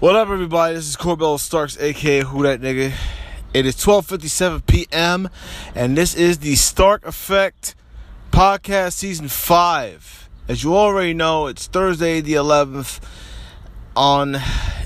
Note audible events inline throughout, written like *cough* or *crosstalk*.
What up, everybody? This is Corbell Starks, aka Who That Nigga. It is 12:57 p.m. and this is the Stark Effect podcast season five. As you already know, it's Thursday the 11th on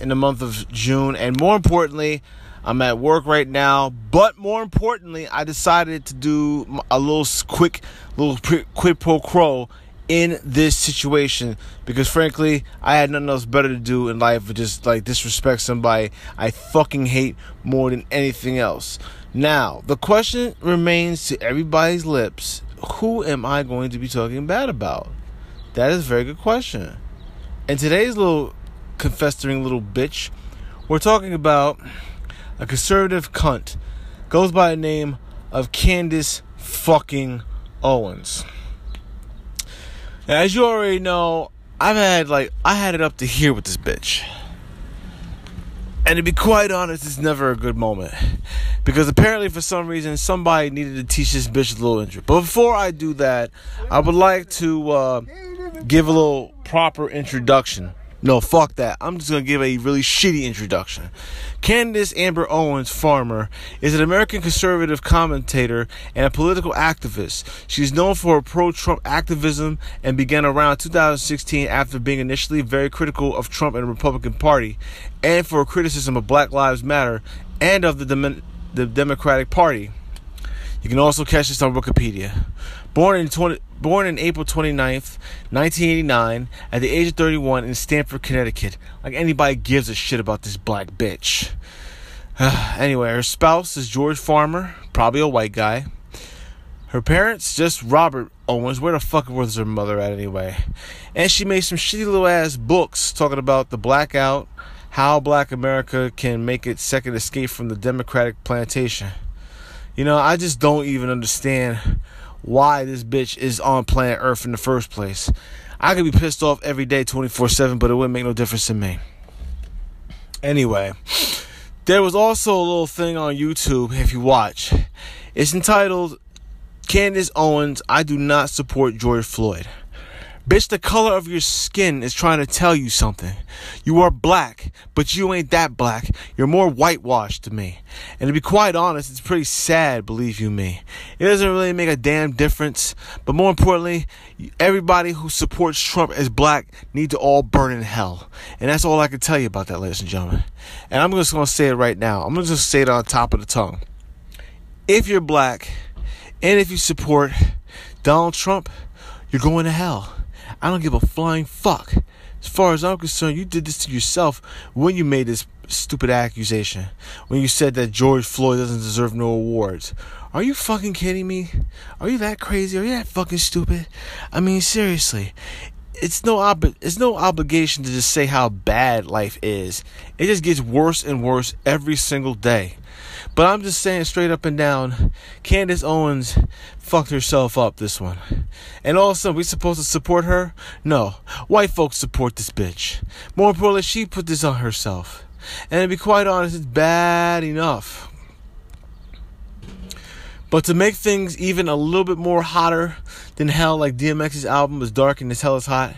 in the month of June, and more importantly, I'm at work right now. But more importantly, I decided to do a little quick, little quid pro quo in this situation because frankly I had nothing else better to do in life but just like disrespect somebody I fucking hate more than anything else. Now, the question remains to everybody's lips, who am I going to be talking bad about? That is a very good question. And today's little confessing little bitch, we're talking about a conservative cunt goes by the name of Candace fucking Owens. As you already know, I've had like I had it up to here with this bitch. And to be quite honest, it's never a good moment. Because apparently, for some reason, somebody needed to teach this bitch a little intro. But before I do that, I would like to uh, give a little proper introduction no, fuck that. I'm just going to give a really shitty introduction. Candace Amber Owens Farmer is an American conservative commentator and a political activist. She's known for her pro Trump activism and began around 2016 after being initially very critical of Trump and the Republican Party and for her criticism of Black Lives Matter and of the, Dem- the Democratic Party. You can also catch this on Wikipedia. Born in 20, born in April 29th, 1989, at the age of 31 in Stamford, Connecticut. Like anybody gives a shit about this black bitch. *sighs* anyway, her spouse is George Farmer, probably a white guy. Her parents, just Robert Owens. Where the fuck was her mother at anyway? And she made some shitty little ass books talking about the blackout, how black America can make its second escape from the Democratic plantation. You know, I just don't even understand why this bitch is on planet Earth in the first place. I could be pissed off every day 24 7, but it wouldn't make no difference to me. Anyway, there was also a little thing on YouTube, if you watch. It's entitled Candace Owens, I do not support George Floyd. Bitch, the color of your skin is trying to tell you something. You are black, but you ain't that black. You're more whitewashed to me. And to be quite honest, it's pretty sad, believe you me. It doesn't really make a damn difference. But more importantly, everybody who supports Trump as black need to all burn in hell. And that's all I can tell you about that, ladies and gentlemen. And I'm just to say it right now. I'm to just say it on top of the tongue. If you're black and if you support Donald Trump, you're going to hell. I don't give a flying fuck. As far as I'm concerned, you did this to yourself when you made this stupid accusation. When you said that George Floyd doesn't deserve no awards. Are you fucking kidding me? Are you that crazy? Are you that fucking stupid? I mean, seriously. It's no ob- it's no obligation to just say how bad life is. It just gets worse and worse every single day. But I'm just saying straight up and down, Candace Owens fucked herself up this one. And all of a sudden, we supposed to support her? No. White folks support this bitch. More importantly, she put this on herself. And to be quite honest, it's bad enough. But to make things even a little bit more hotter than hell, like DMX's album is dark and as hell is hot,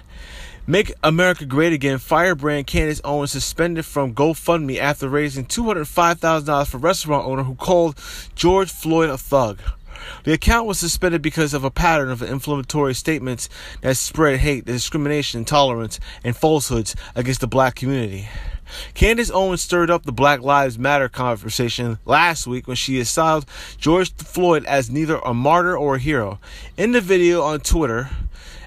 Make America Great Again, firebrand Candace Owens suspended from GoFundMe after raising $205,000 for restaurant owner who called George Floyd a thug. The account was suspended because of a pattern of inflammatory statements that spread hate, discrimination, intolerance, and falsehoods against the black community. Candace Owens stirred up the Black Lives Matter conversation last week when she assailed George Floyd as neither a martyr or a hero. In the video on Twitter,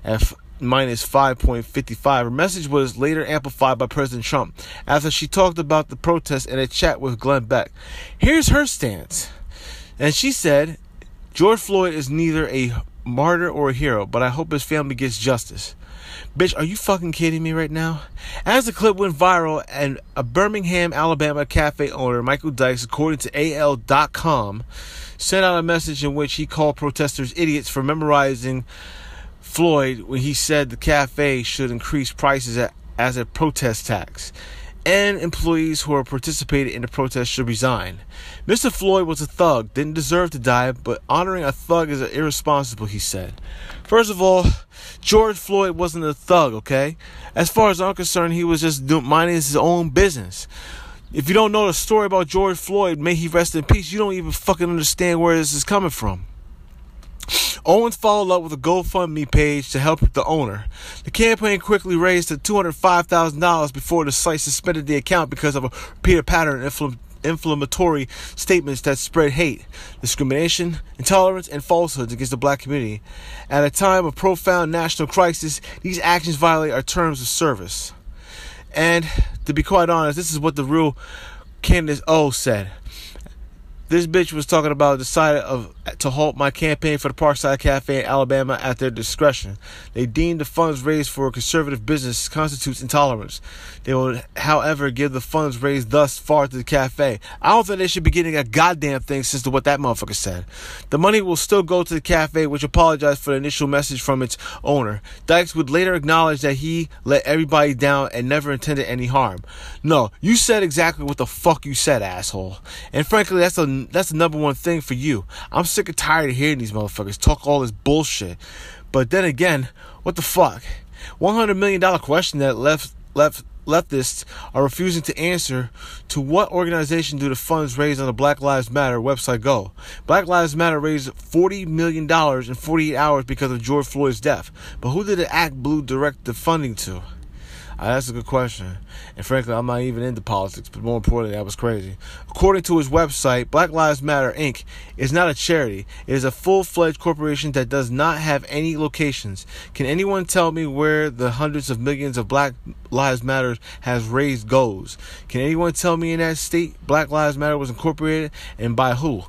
at minus 5.55. Her message was later amplified by President Trump after she talked about the protests in a chat with Glenn Beck. Here's her stance. And she said, George Floyd is neither a martyr or a hero, but I hope his family gets justice. Bitch, are you fucking kidding me right now? As the clip went viral, and a Birmingham, Alabama cafe owner, Michael Dykes, according to AL.com, sent out a message in which he called protesters idiots for memorizing Floyd when he said the cafe should increase prices as a protest tax. And employees who are participating in the protest should resign. Mr. Floyd was a thug, didn't deserve to die, but honoring a thug is irresponsible, he said. First of all, George Floyd wasn't a thug, okay? As far as I'm concerned, he was just minding his own business. If you don't know the story about George Floyd, may he rest in peace, you don't even fucking understand where this is coming from. Owens followed up with a GoFundMe page to help the owner. The campaign quickly raised to $205,000 before the site suspended the account because of a repeated pattern of infl- inflammatory statements that spread hate, discrimination, intolerance, and falsehoods against the black community. At a time of profound national crisis, these actions violate our terms of service. And to be quite honest, this is what the real Candace O said. This bitch was talking about decided of to halt my campaign for the Parkside Cafe in Alabama at their discretion. They deemed the funds raised for a conservative business constitutes intolerance. They will, however, give the funds raised thus far to the cafe. I don't think they should be getting a goddamn thing since to what that motherfucker said. The money will still go to the cafe, which apologized for the initial message from its owner. Dykes would later acknowledge that he let everybody down and never intended any harm. No, you said exactly what the fuck you said, asshole. And frankly, that's a Um, that's the number one thing for you. I'm sick and tired of hearing these motherfuckers talk all this bullshit. But then again, what the fuck? One hundred million dollar question that left left leftists are refusing to answer to what organization do the funds raised on the Black Lives Matter website go? Black Lives Matter raised $40 million in 48 hours because of George Floyd's death. But who did the ActBlue direct the funding to? Uh, that's a good question. And frankly, I'm not even into politics, but more importantly, that was crazy. According to his website, Black Lives Matter Inc. is not a charity. It is a full fledged corporation that does not have any locations. Can anyone tell me where the hundreds of millions of Black Lives Matter has raised goes? Can anyone tell me in that state Black Lives Matter was incorporated and by who?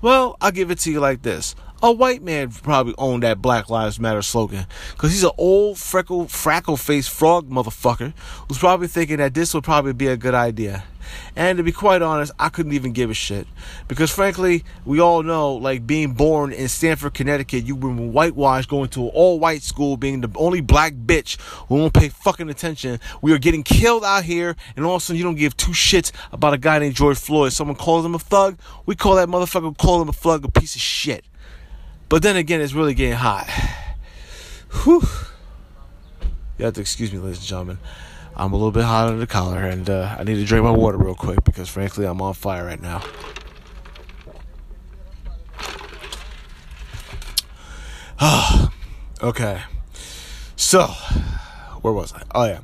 Well, I'll give it to you like this. A white man probably owned that Black Lives Matter slogan because he's an old, freckle, freckle faced frog motherfucker who's probably thinking that this would probably be a good idea. And to be quite honest, I couldn't even give a shit. Because frankly, we all know, like being born in Stamford, Connecticut, you've been whitewashed going to an all white school, being the only black bitch who won't pay fucking attention. We are getting killed out here, and all of a sudden you don't give two shits about a guy named George Floyd. Someone calls him a thug, we call that motherfucker, call him a thug, a piece of shit. But then again, it's really getting hot. Whew. You have to excuse me, ladies and gentlemen. I'm a little bit hot under the collar, and uh, I need to drink my water real quick because, frankly, I'm on fire right now. *sighs* okay. So, where was I? Oh, yeah.